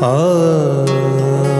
آ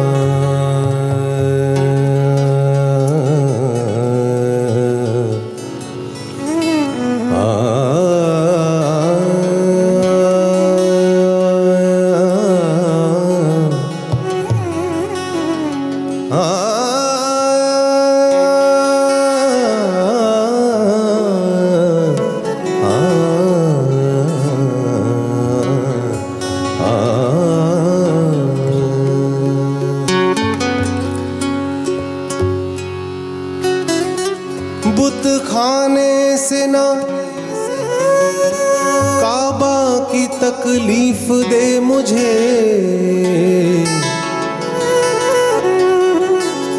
تکلیف دے مجھے۔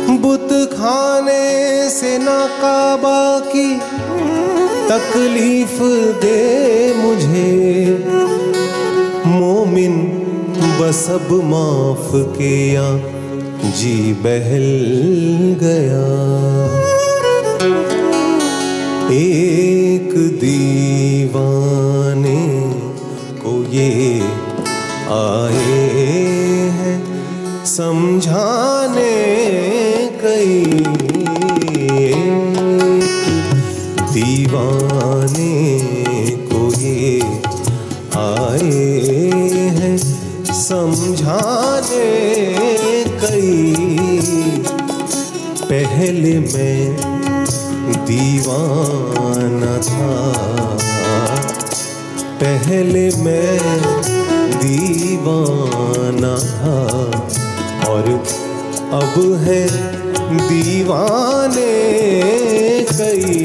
بت کھانے سے نہ کعبہ کی تکلیف دے مجھے۔ مومن بسب معاف کیا۔ جی بہل گیا۔ ایک دیوانے کئی دیوانے کو یہ آئے ہیں سمجھانے کئی۔ پہلے میں دیوانہ تھا۔ پہلے میں دیوانہ تھا۔ اور اب ہے دیوانے کئی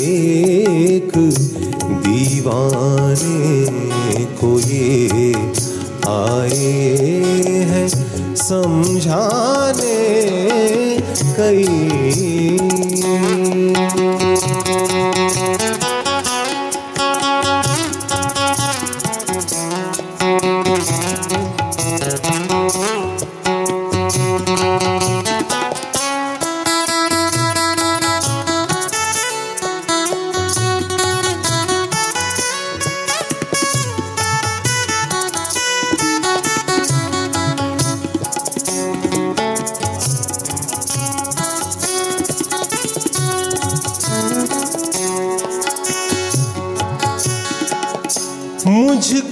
ایک دیوانے کو یہ آئے ہیں سمجھانے کئی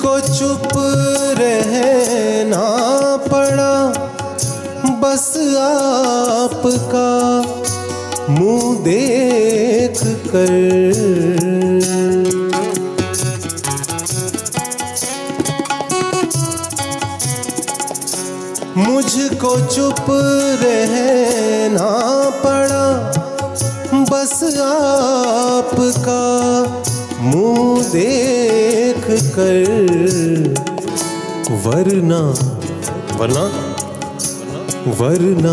کو چپ رہنا پڑا، بس آپ کا منہ دیکھ کر۔ مجھ کو چپ رہنا پڑا، بس آپ کا منہ دیکھ۔ کر ورنہ ورنہ ورنہ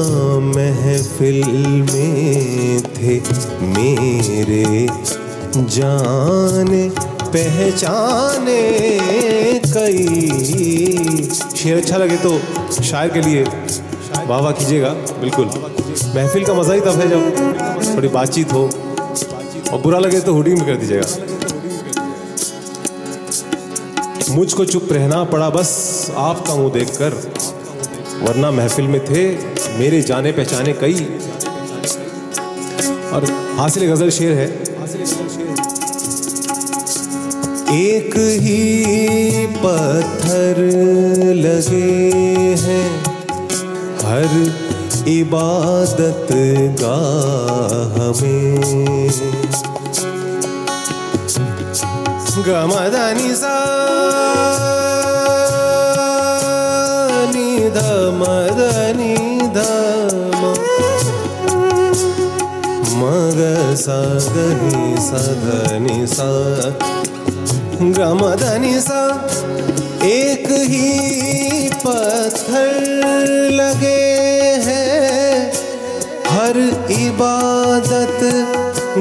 محفل میں تھے میرے جان پہچانے کئی شعر اچھا لگے تو شاعر کے لیے واہ واہ کیجیے گا، بالکل۔ محفل کا مزہ ہی تب ہے جب تھوڑی بات چیت ہو اور برا لگے تو ہوڈنگ بھی کر دیجیے گا۔ مجھ کو چپ رہنا پڑا، بس آپ کا منہ دیکھ کر۔ ورنہ محفل میں تھے، میرے جانے پہچانے کئی۔ اور حاصل غزل شعر ہے۔ ایک ہی پتھر لگے ہیں۔ ہر عبادت گاہ میں۔ گمدنی سا نی دمدنی دم مگ سا گنی سدنی سا گمدنی ایک ہی پتھر لگے ہیں ہر عبادت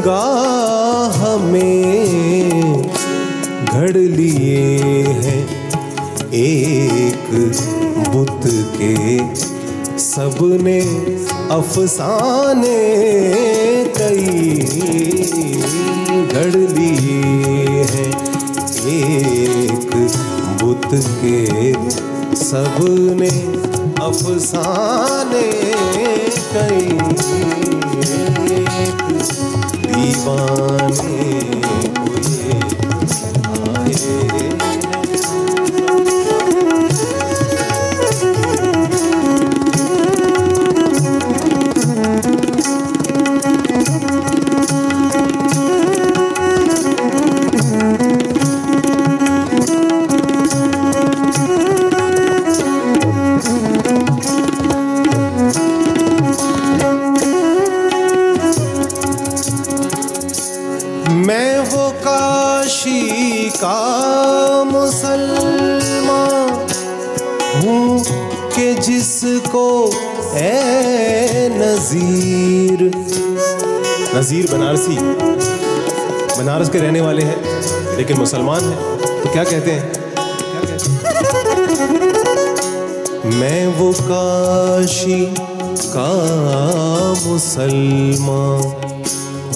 گاہ میں گھڑ لیے ہیں ایک بت کے۔ سب نے افسانے کئی۔ گھڑ لیے ہیں ایک بت کے۔ سب نے افسانے کئی۔ دیوانے کو اے نذیر۔ نذیر بنارسی۔ بنارس کے رہنے والے ہیں، لیکن مسلمان ہیں۔ تو کیا کہتے ہیں؟ میں وہ کاشی کا مسلمان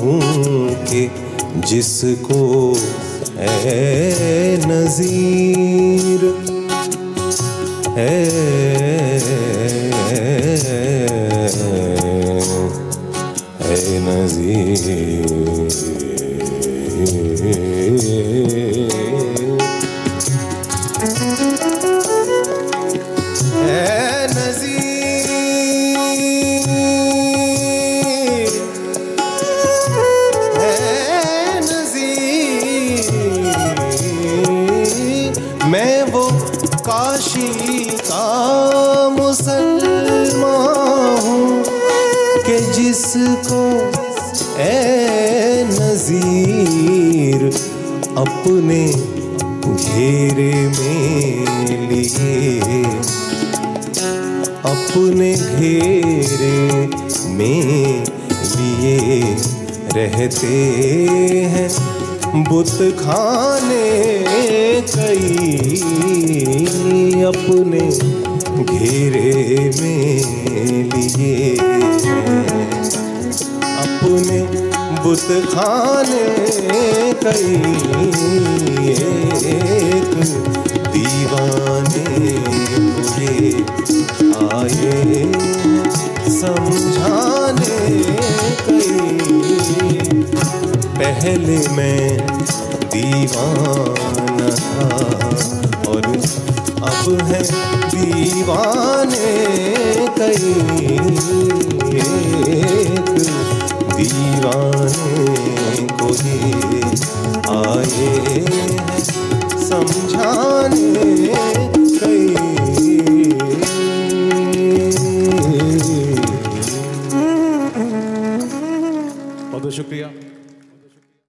ہوں کہ جس کو اے نذیر۔ اے اے جس کو اے نذیر اپنے گھیرے میں لیے، اپنے گھیرے میں لیے رہتے ہیں۔ بت کھانے کئی اپنے گھیرے میں لیے اپنے بت کھانے کئی ایک دیوانے ہوئے آئے سمجھانے کئی پہلے میں دیوانہ تھا اور اب ہے دیوانے کئی ایک دیوانے کو ہی